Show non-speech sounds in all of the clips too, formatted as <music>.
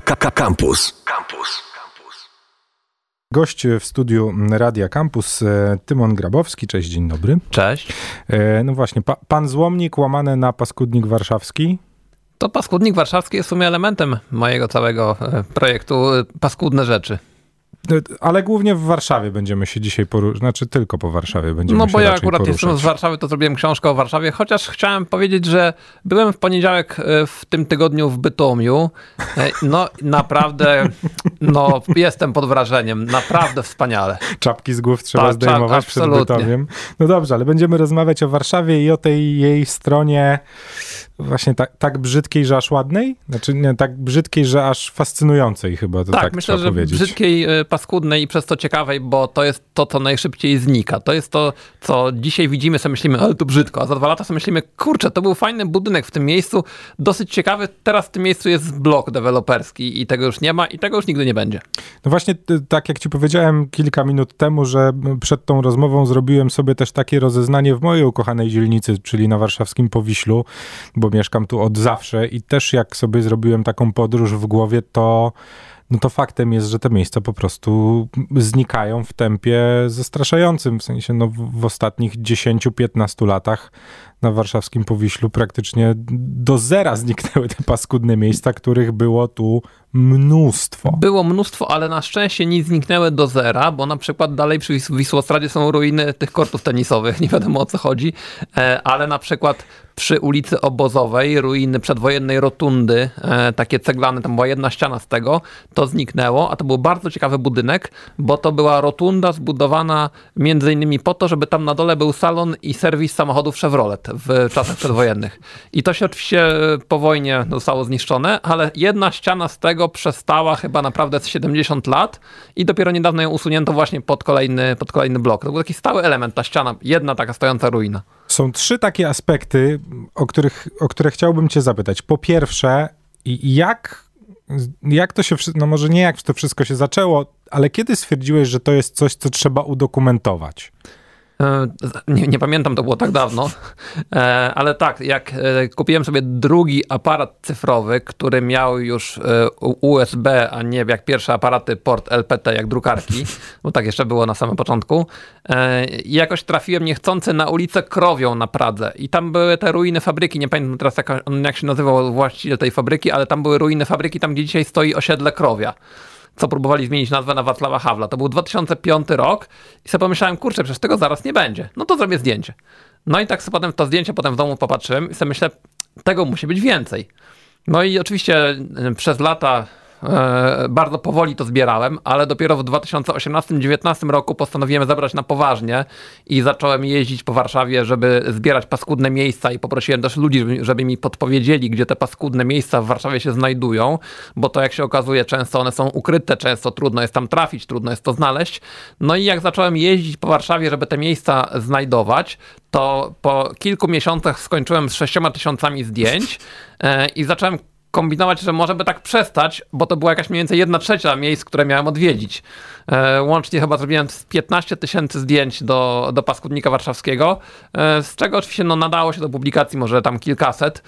Campus. Campus. Gość w studiu Radia Campus, e, Tymon Grabowski. Cześć, dzień dobry. Cześć. E, no właśnie, pa, pan Złomnik łamane na paskudnik warszawski. To paskudnik warszawski jest w sumie elementem mojego całego e, projektu Paskudne Rzeczy. Ale głównie w Warszawie będziemy się dzisiaj poruszać, znaczy tylko po Warszawie będziemy No się bo ja akurat poruszać. jestem z Warszawy, to zrobiłem książkę o Warszawie, chociaż chciałem powiedzieć, że byłem w poniedziałek e, w tym tygodniu w Bytomiu. E, No naprawdę, no jestem pod wrażeniem, naprawdę wspaniale. Czapki z głów trzeba Tak, zdejmować czap- przed. Bytomiem. No dobrze, ale będziemy rozmawiać o Warszawie i o tej jej stronie właśnie tak, tak brzydkiej, że aż ładnej? Znaczy nie, tak brzydkiej, że aż fascynującej chyba, to tak, Tak, myślę, że powiedzieć. brzydkiej, e, paskudnej i przez to ciekawej, bo to jest to, co najszybciej znika. To jest to, co dzisiaj widzimy, sobie myślimy, ale to brzydko, a za dwa lata sobie myślimy, kurczę, to był fajny budynek w tym miejscu, dosyć ciekawy, teraz w tym miejscu jest blok deweloperski i tego już nie ma i tego już nigdy nie będzie. No właśnie, tak jak ci powiedziałem kilka minut temu, że przed tą rozmową zrobiłem sobie też takie rozeznanie w mojej ukochanej dzielnicy, czyli na warszawskim Powiślu, bo mieszkam tu od zawsze i też jak sobie zrobiłem taką podróż w głowie, to no to faktem jest, że te miejsca po prostu znikają w tempie zastraszającym. W sensie, no w ostatnich 10-15 latach na warszawskim Powiślu praktycznie do zera zniknęły te paskudne miejsca, których było tu mnóstwo. Było mnóstwo, ale na szczęście nie zniknęły do zera, bo na przykład dalej przy Wis- Wisłostradzie są ruiny tych kortów tenisowych, <laughs> nie wiadomo o co chodzi, e, ale na przykład przy ulicy Obozowej, ruiny przedwojennej rotundy, e, takie ceglane, tam była jedna ściana z tego, to zniknęło, a to był bardzo ciekawy budynek, bo to była rotunda zbudowana między innymi po to, żeby tam na dole był salon i serwis samochodów Chevrolet w czasach przedwojennych. I to się oczywiście po wojnie zostało zniszczone, ale jedna ściana z tego przestała chyba naprawdę z 70 lat i dopiero niedawno ją usunięto właśnie pod kolejny, pod kolejny blok. To był taki stały element, ta ściana, jedna taka stojąca ruina. Są trzy takie aspekty, o, których, o które chciałbym cię zapytać. Po pierwsze, jak, jak to się, no może nie jak to wszystko się zaczęło, ale kiedy stwierdziłeś, że to jest coś, co trzeba udokumentować? E, Nie, nie pamiętam, to było tak dawno, E, ale tak, jak e, kupiłem sobie drugi aparat cyfrowy, który miał już USB, a nie jak pierwsze aparaty port LPT, jak drukarki, bo tak jeszcze było na samym początku, jakoś trafiłem niechcący na ulicę Krowią na Pradze. I tam były te ruiny fabryki, nie pamiętam teraz jak, jak się nazywał właściciel tej fabryki, ale tam były ruiny fabryki, tam gdzie dzisiaj stoi osiedle Krowia co próbowali zmienić nazwę na Wacława Hawla. To był 2005 rok i sobie pomyślałem, kurczę, przecież tego zaraz nie będzie. No to zrobię zdjęcie. No i tak sobie potem to zdjęcie potem w domu popatrzyłem i sobie myślę, tego musi być więcej. No i oczywiście y, przez lata bardzo powoli to zbierałem, ale dopiero w 2018-2019 roku postanowiłem zabrać na poważnie i zacząłem jeździć po Warszawie, żeby zbierać paskudne miejsca i poprosiłem też ludzi, żeby- żeby mi podpowiedzieli, gdzie te paskudne miejsca w Warszawie się znajdują, bo to jak się okazuje, często one są ukryte, często trudno jest tam trafić, trudno jest to znaleźć. No i jak zacząłem jeździć po Warszawie, żeby te miejsca znajdować, to po kilku miesiącach skończyłem z sześcioma tysiącami zdjęć e, i zacząłem kombinować, że może by tak przestać, bo to była jakaś mniej więcej jedna trzecia miejsc, które miałem odwiedzić. E, łącznie chyba zrobiłem z 15 tysięcy zdjęć do, do paskudnika warszawskiego, e, z czego oczywiście no, nadało się do publikacji może tam kilkaset.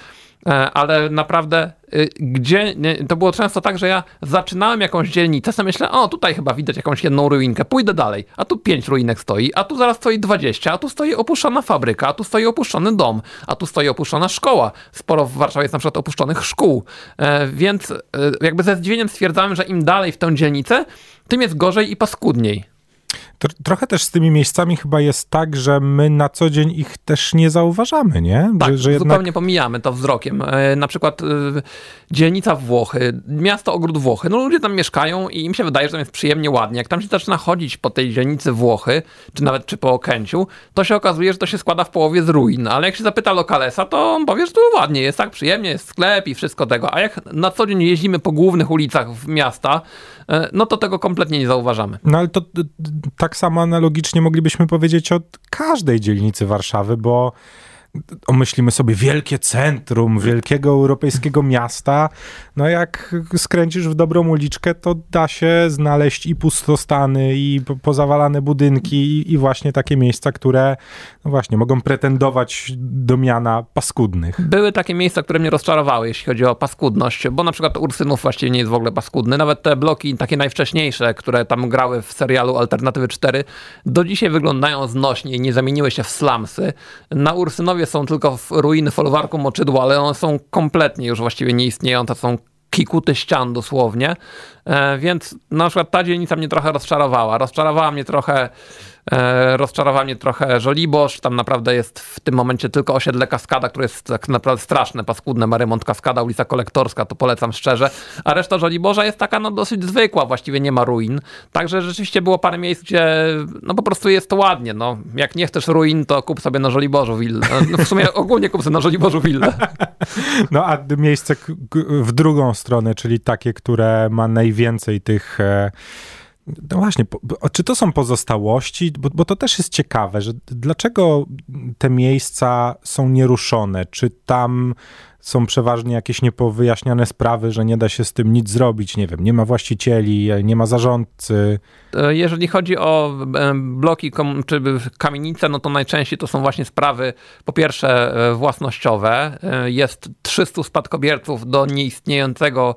E, ale naprawdę y, gdzie, to było często tak, że ja zaczynałem jakąś dzielnicę, sobie myślę, o tutaj chyba widać jakąś jedną ruinkę, pójdę dalej, a tu pięć ruinek stoi, a tu zaraz stoi 20, a tu stoi opuszczona fabryka, a tu stoi opuszczony dom, a tu stoi opuszczona szkoła. Sporo w Warszawie jest na przykład opuszczonych szkół, e, więc e, jakby ze zdziwieniem stwierdzałem, że im dalej w tę dzielnicę, tym jest gorzej i paskudniej. Tr- trochę też z tymi miejscami chyba jest tak, że my na co dzień ich też nie zauważamy, nie? Tak, że, że jednak zupełnie pomijamy to wzrokiem. E, Na przykład e, dzielnica Włochy, miasto Ogród Włochy, no ludzie tam mieszkają i im się wydaje, że tam jest przyjemnie, ładnie. Jak tam się zaczyna chodzić po tej dzielnicy Włochy, czy nawet czy po Okęciu, to się okazuje, że to się składa w połowie z ruin. Ale jak się zapyta lokalesa, to on powie, że tu ładnie, jest tak przyjemnie, jest sklep i wszystko tego. A jak na co dzień jeździmy po głównych ulicach miasta, e, no to tego kompletnie nie zauważamy. No ale to d- tak samo analogicznie moglibyśmy powiedzieć o każdej dzielnicy Warszawy, bo omyślimy sobie wielkie centrum wielkiego europejskiego miasta, no jak skręcisz w dobrą uliczkę, to da się znaleźć i pustostany, i pozawalane budynki, i, właśnie takie miejsca, które no właśnie mogą pretendować do miana paskudnych. Były takie miejsca, które mnie rozczarowały, jeśli chodzi o paskudność, bo na przykład Ursynów właściwie nie jest w ogóle paskudny. Nawet te bloki takie najwcześniejsze, które tam grały w serialu Alternatywy 4, do dzisiaj wyglądają znośnie i nie zamieniły się w slumsy. Na Ursynowie są tylko ruiny folwarku moczydła, ale one są kompletnie już właściwie nieistniejące, są kikuty ścian dosłownie, więc na przykład ta dzielnica mnie trochę rozczarowała. Rozczarowała mnie trochę E, rozczarowała mnie trochę Żoliborz. Tam naprawdę jest w tym momencie tylko osiedle Kaskada, które jest tak naprawdę straszne, paskudne. Marymont Kaskada, ulica Kolektorska, to polecam szczerze. A reszta Żoliborza jest taka no dosyć zwykła, właściwie nie ma ruin. Także rzeczywiście było parę miejsc, gdzie no po prostu jest to ładnie. No. Jak nie chcesz ruin, to kup sobie na Żoliborzu willę. No, w sumie <laughs> ogólnie kup sobie na Żoliborzu willę. No a miejsce w drugą stronę, czyli takie, które ma najwięcej tych... E no właśnie, czy to są pozostałości? Bo, bo, to też jest ciekawe, że dlaczego te miejsca są nieruszone? Czy tam są przeważnie jakieś niepowyjaśniane sprawy, że nie da się z tym nic zrobić? Nie wiem, nie ma właścicieli, nie ma zarządcy. E, jeżeli chodzi o e, bloki czy kamienice, no to najczęściej to są właśnie sprawy, po pierwsze e, własnościowe. Jest 300 spadkobierców do nieistniejącego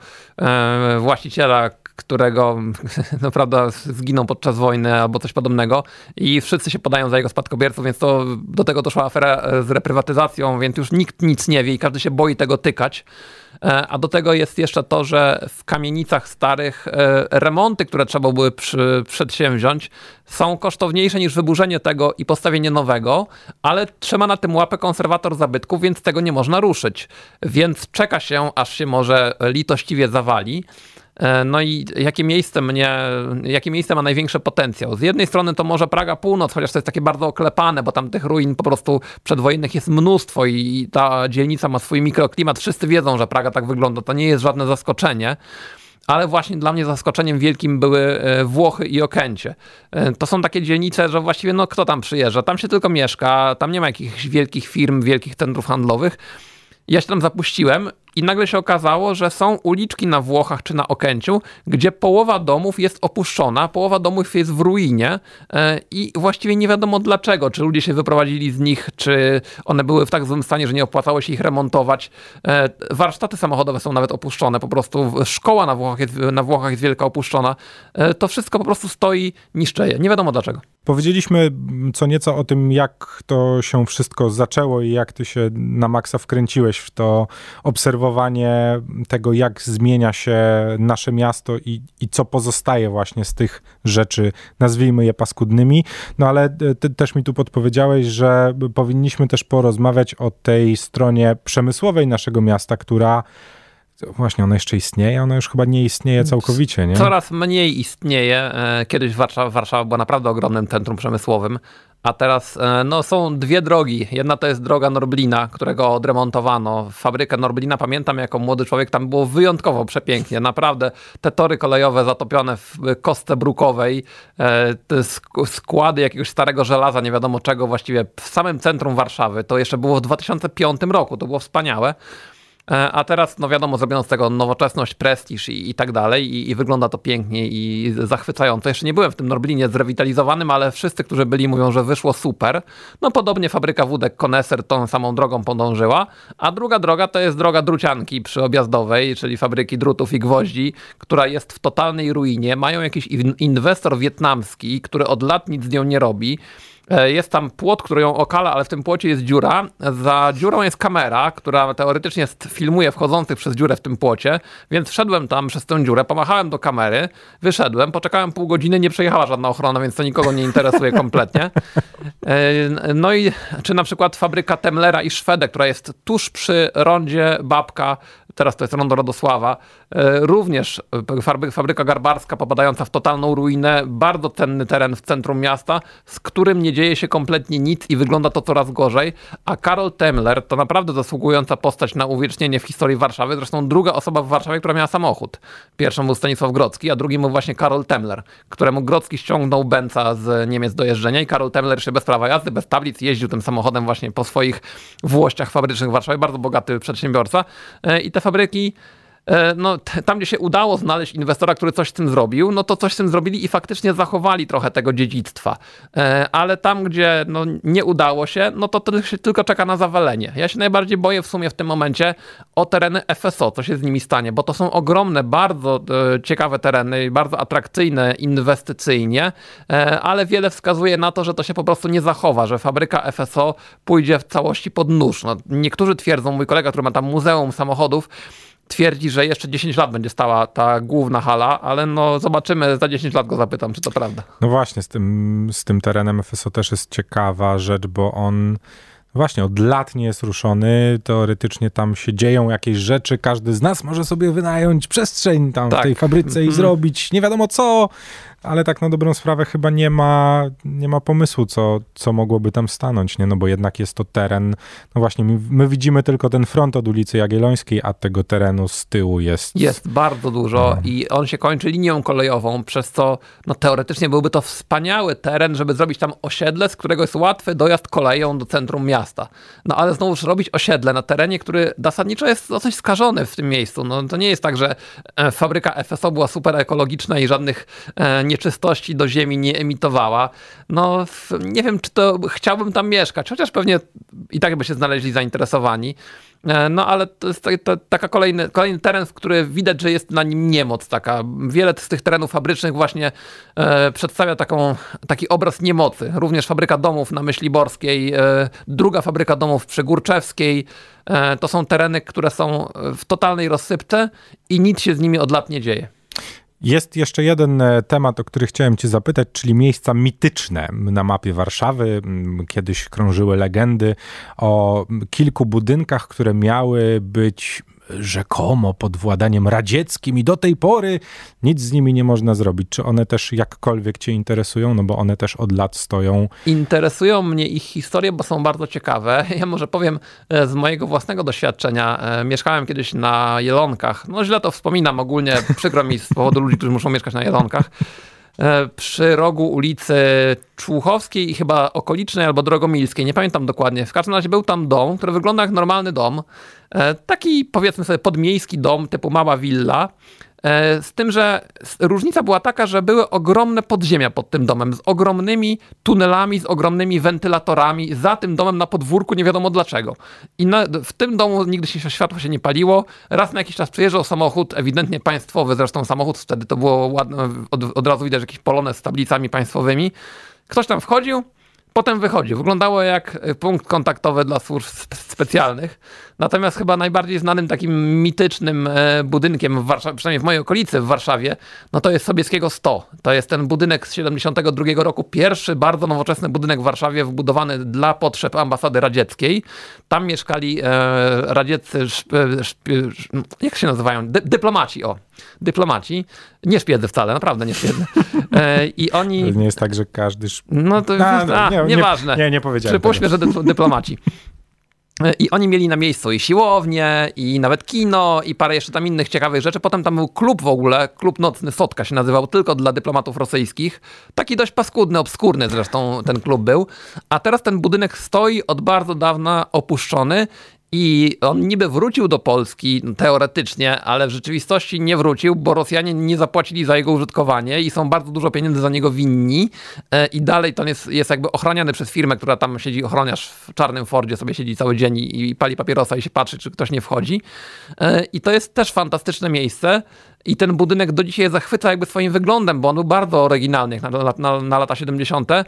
właściciela którego <laughs> no, prawda, zginął podczas wojny albo coś podobnego i wszyscy się podają za jego spadkobierców, więc to do tego doszła afera e, z reprywatyzacją, więc już nikt nic nie wie i każdy się boi tego tykać. E, a do tego jest jeszcze to, że w kamienicach starych e, remonty, które trzeba były przy, przedsięwziąć, są kosztowniejsze niż wyburzenie tego i postawienie nowego, ale trzyma na tym łapę konserwator zabytków, więc tego nie można ruszyć. Więc czeka się, aż się może litościwie zawali. E, no i jakie miejsce mnie, jakie miejsce ma największy potencjał? Z jednej strony to może Praga Północ, chociaż to jest takie bardzo oklepane, bo tam tych ruin po prostu przedwojennych jest mnóstwo i ta dzielnica ma swój mikroklimat. Wszyscy wiedzą, że Praga tak wygląda. To nie jest żadne zaskoczenie ale właśnie dla mnie zaskoczeniem wielkim były e, Włochy i Okęcie. E, to są takie dzielnice, że właściwie no kto tam przyjeżdża? Tam się tylko mieszka, tam nie ma jakichś wielkich firm, wielkich centrów handlowych. Ja się tam zapuściłem i nagle się okazało, że są uliczki na Włochach czy na Okęciu, gdzie połowa domów jest opuszczona, połowa domów jest w ruinie e, i właściwie nie wiadomo dlaczego. Czy ludzie się wyprowadzili z nich, czy one były w tak złym stanie, że nie opłacało się ich remontować. E, warsztaty samochodowe są nawet opuszczone, po prostu szkoła na Włochach jest, na Włochach jest wielka opuszczona. E, to wszystko po prostu stoi, niszczeje. Nie wiadomo dlaczego. Powiedzieliśmy co nieco o tym, jak to się wszystko zaczęło i jak ty się na maksa wkręciłeś w to obserwowanie tego, jak zmienia się nasze miasto i, i co pozostaje właśnie z tych rzeczy, nazwijmy je paskudnymi. No ale ty też mi tu podpowiedziałeś, że powinniśmy też porozmawiać o tej stronie przemysłowej naszego miasta, która Właśnie, ona jeszcze istnieje? Ona już chyba nie istnieje całkowicie, nie? Coraz mniej istnieje. E, kiedyś Warszawa, Warszawa była naprawdę ogromnym centrum przemysłowym, a teraz e, no, są dwie drogi. Jedna to jest droga Norblina, którego odremontowano. Fabrykę Norblina pamiętam jako młody człowiek, tam było wyjątkowo przepięknie. Naprawdę te tory kolejowe zatopione w kostce brukowej, e, te składy jakiegoś starego żelaza, nie wiadomo czego właściwie w samym centrum Warszawy. To jeszcze było w 2005 roku, to było wspaniałe. E, a teraz, no wiadomo, zrobiono z tego nowoczesność, prestiż i, i tak dalej, i, i, wygląda to pięknie i zachwycająco. Jeszcze nie byłem w tym Norblinie zrewitalizowanym, ale wszyscy, którzy byli, mówią, że wyszło super. No podobnie fabryka wódek Koneser tą samą drogą podążyła, a druga droga to jest droga Drucianki przyobjazdowej, czyli fabryki drutów i gwoździ, która jest w totalnej ruinie. Mają jakiś inwestor wietnamski, który od lat nic z nią nie robi. E, jest tam płot, który ją okala, ale w tym płocie jest dziura. Za dziurą jest kamera, która teoretycznie filmuje wchodzących przez dziurę w tym płocie, więc wszedłem tam przez tę dziurę, pomachałem do kamery, wyszedłem, poczekałem pół godziny, nie przejechała żadna ochrona, więc to nikogo nie interesuje <laughs> kompletnie. E, no i czy na przykład fabryka Temlera i Szwedek, która jest tuż przy rondzie Babka, teraz to jest Rondo Radosława, e, również fabryka garbarska popadająca w totalną ruinę, bardzo cenny teren w centrum miasta, z którym nie dzieje się kompletnie nic i wygląda to coraz gorzej, a Karol Temler to naprawdę zasługująca postać na uwiecznienie w historii Warszawy, zresztą druga osoba w Warszawie, która miała samochód. Pierwszą był Stanisław Grodzki, a drugim był właśnie Karol Temler, któremu Grodzki ściągnął Benca z Niemiec do jeżdżenia i Karol Temler jeszcze bez prawa jazdy, bez tablic jeździł tym samochodem właśnie po swoich włościach fabrycznych w Warszawie, bardzo bogaty przedsiębiorca. E, i te fabryki no, tam, gdzie się udało znaleźć inwestora, który coś z tym zrobił, no to coś z tym zrobili i faktycznie zachowali trochę tego dziedzictwa. E, ale tam, gdzie no, nie udało się, no to, tylko czeka na zawalenie. Ja się najbardziej boję w sumie w tym momencie o tereny FSO, co się z nimi stanie, bo to są ogromne, bardzo e, ciekawe tereny, bardzo atrakcyjne inwestycyjnie, ale wiele wskazuje na to, że to się po prostu nie zachowa, że fabryka FSO pójdzie w całości pod nóż. No, niektórzy twierdzą, mój kolega, który ma tam muzeum samochodów, twierdzi, że jeszcze 10 lat będzie stała ta główna hala, ale no zobaczymy, za 10 lat go zapytam, czy to prawda. No właśnie, z tym, z tym terenem FSO też jest ciekawa rzecz, bo on właśnie od lat nie jest ruszony. Teoretycznie tam się dzieją jakieś rzeczy. Każdy z nas może sobie wynająć przestrzeń tam tak. w tej fabryce i -hmm. zrobić nie wiadomo co ale tak na dobrą sprawę chyba nie ma, nie ma pomysłu, co, co mogłoby tam stanąć, nie? No bo jednak jest to teren, no właśnie, my, my widzimy tylko ten front od ulicy Jagiellońskiej, a tego terenu z tyłu jest... Jest bardzo dużo no. i on się kończy linią kolejową, przez co no teoretycznie byłby to wspaniały teren, żeby zrobić tam osiedle, z którego jest łatwy dojazd koleją do centrum miasta. No ale znowuż robić osiedle na terenie, który zasadniczo jest dosyć skażony w tym miejscu. No to nie jest tak, że e, fabryka FSO była super ekologiczna i żadnych nie nieczystości do ziemi nie emitowała. No, nie wiem, czy to chciałbym tam mieszkać, chociaż pewnie i tak by się znaleźli zainteresowani. E, no ale to jest taka kolejny, kolejny teren, w który widać, że jest na nim niemoc taka. Wiele z tych terenów fabrycznych właśnie e, przedstawia taką, taki obraz niemocy. Również fabryka domów na Myśliborskiej, e, druga fabryka domów przy Górczewskiej. E, to są tereny, które są w totalnej rozsypce i nic się z nimi od lat nie dzieje. Jest jeszcze jeden e, temat, o który chciałem Cię zapytać, czyli miejsca mityczne na mapie Warszawy. Kiedyś krążyły legendy o kilku budynkach, które miały być rzekomo pod władaniem radzieckim i do tej pory nic z nimi nie można zrobić. Czy one też jakkolwiek cię interesują? No bo one też od lat stoją. Interesują mnie ich historie, bo są bardzo ciekawe. <laughs> Ja może powiem e, z mojego własnego doświadczenia. E, mieszkałem kiedyś na Jelonkach. No źle to wspominam ogólnie. <laughs> Przykro mi z powodu ludzi, którzy muszą mieszkać na Jelonkach e, przy rogu ulicy Człuchowskiej i chyba okolicznej albo Drogomilskiej, nie pamiętam dokładnie. W każdym razie był tam dom, który wygląda jak normalny dom. E, taki powiedzmy sobie podmiejski dom typu mała willa. E, z tym, że różnica była taka, że były ogromne podziemia pod tym domem, z ogromnymi tunelami, z ogromnymi wentylatorami, za tym domem na podwórku, nie wiadomo dlaczego. I na, w tym domu nigdy się światło się nie paliło. Raz na jakiś czas przyjeżdżał samochód, ewidentnie państwowy, zresztą samochód wtedy to było ładne, od, od razu widać jakiś polone z tablicami państwowymi. Ktoś tam wchodził, potem wychodził. Wyglądało jak punkt kontaktowy dla służb specjalnych. Natomiast chyba najbardziej znanym takim mitycznym e, budynkiem, w przynajmniej w mojej okolicy w Warszawie, no to jest Sobieskiego 100. To jest ten budynek z 72 roku, pierwszy bardzo nowoczesny budynek w Warszawie, wbudowany dla potrzeb ambasady radzieckiej. Tam mieszkali e, radzieccy, jak się nazywają? Dy, dyplomaci, o. Dyplomaci. Nie szpiedzy wcale, naprawdę nie szpiedzy. E, I oni... nie jest tak, że każdy... Szp... No to no, a, nie, nieważne. Nie, nie, nie powiedziałem Przypuśćmy, że dyplomaci. I oni mieli na miejscu i siłownię, i nawet kino, i parę jeszcze tam innych ciekawych rzeczy. Potem tam był klub w ogóle, klub nocny Sotka się nazywał, tylko dla dyplomatów rosyjskich. Taki dość paskudny, obskurny zresztą ten klub był. A teraz ten budynek stoi od bardzo dawna opuszczony i on niby wrócił do Polski teoretycznie, ale w rzeczywistości nie wrócił, bo Rosjanie nie zapłacili za jego użytkowanie i są bardzo dużo pieniędzy za niego winni. E, I dalej to jest, jest jakby ochraniany przez firmę, która tam siedzi, ochroniarz w czarnym Fordzie sobie siedzi cały dzień i pali papierosa i się patrzy, czy ktoś nie wchodzi. E, I to jest też fantastyczne miejsce. I ten budynek do dzisiaj zachwyca jakby swoim wyglądem, bo on był bardzo oryginalny na, na, na lata 70., e,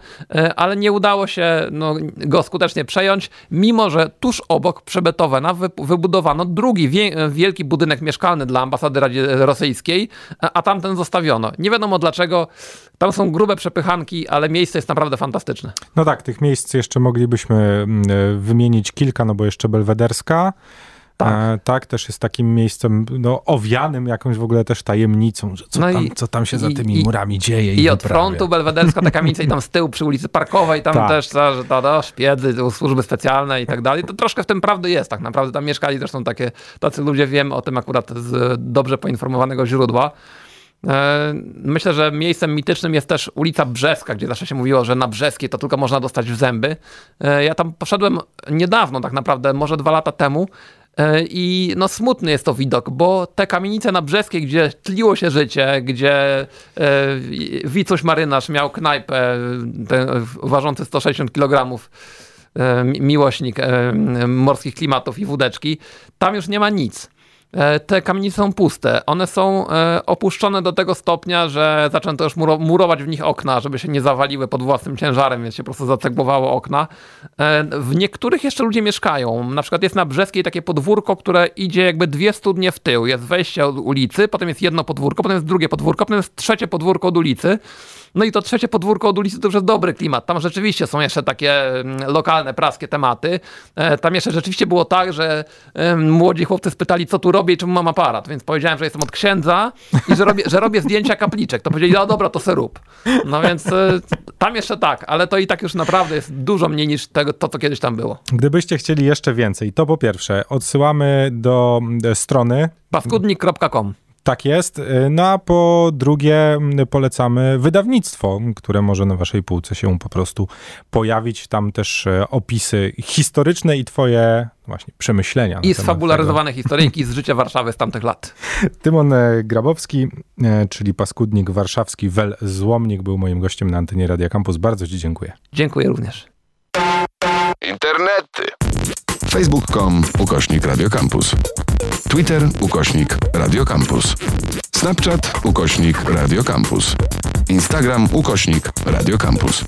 ale nie udało się no, go skutecznie przejąć, mimo że tuż obok przy Beethovena wybudowano drugi wielki budynek mieszkalny dla ambasady rosyjskiej, a tamten zostawiono. Nie wiadomo dlaczego, tam są grube przepychanki, ale miejsce jest naprawdę fantastyczne. No tak, tych miejsc jeszcze moglibyśmy mm, e, wymienić kilka, no bo jeszcze Belwederska, Tak. E, tak, też jest takim miejscem no, owianym jakąś w ogóle też tajemnicą, że co, no tam, i, co tam się za tymi i, murami dzieje. I, i od frontu belwederska ta kamienica <laughs> i tam z tyłu przy ulicy Parkowej, tam tak. też że to, no, szpiedzy, służby specjalne i tak dalej. To troszkę w tym prawdy jest tak naprawdę. Tam mieszkali zresztą takie, tacy ludzie, wiem o tym akurat z dobrze poinformowanego źródła. E, myślę, że miejscem mitycznym jest też ulica Brzeska, gdzie zawsze się mówiło, że na Brzeskiej to tylko można dostać w zęby. E, ja tam poszedłem niedawno, tak naprawdę, może dwa lata temu. E, I no smutny jest to widok, bo te kamienice na Brzeskiej, gdzie tliło się życie, gdzie e, Wicuś marynarz miał knajpę ten, ważący 160 kg, e, miłośnik morskich klimatów i wódeczki, tam już nie ma nic. E, te kamienice są puste. One są e, opuszczone do tego stopnia, że zaczęto już murować w nich okna, żeby się nie zawaliły pod własnym ciężarem, więc się po prostu zacegłowało okna. E, w niektórych jeszcze ludzie mieszkają. Na przykład jest na Brzeskiej takie podwórko, które idzie jakby dwie studnie w tył. Jest wejście od ulicy, potem jest jedno podwórko, potem jest drugie podwórko, potem jest trzecie podwórko od ulicy. No i to trzecie podwórko od ulicy to już jest dobry klimat. Tam rzeczywiście są jeszcze takie mm, lokalne, praskie tematy. Tam jeszcze rzeczywiście było tak, że młodzi chłopcy spytali, co tu robię i czemu mam aparat. Więc powiedziałem, że jestem od księdza i że robię, że robię zdjęcia kapliczek. To powiedzieli, no dobra, to se rób. No więc e, tam jeszcze tak, ale to i tak już naprawdę jest dużo mniej niż tego, to, co kiedyś tam było. Gdybyście chcieli jeszcze więcej, to po pierwsze odsyłamy do e, strony paskudnik.com tak jest. Y, no a po drugie polecamy wydawnictwo, które może na waszej półce się po prostu pojawić. Tam też e, opisy historyczne i twoje właśnie przemyślenia. I sfabularyzowane tego. historyjki z <laughs> życia Warszawy z tamtych lat. Tymon e, Grabowski, e, czyli paskudnik warszawski, wel złomnik, był moim gościem na antenie Radia Campus. Bardzo ci dziękuję. Dziękuję również. Internety. Facebook.com ukośnik Radio Campus. Twitter ukośnik Radio Campus. Snapchat ukośnik Radio Campus. Instagram ukośnik Radio Campus.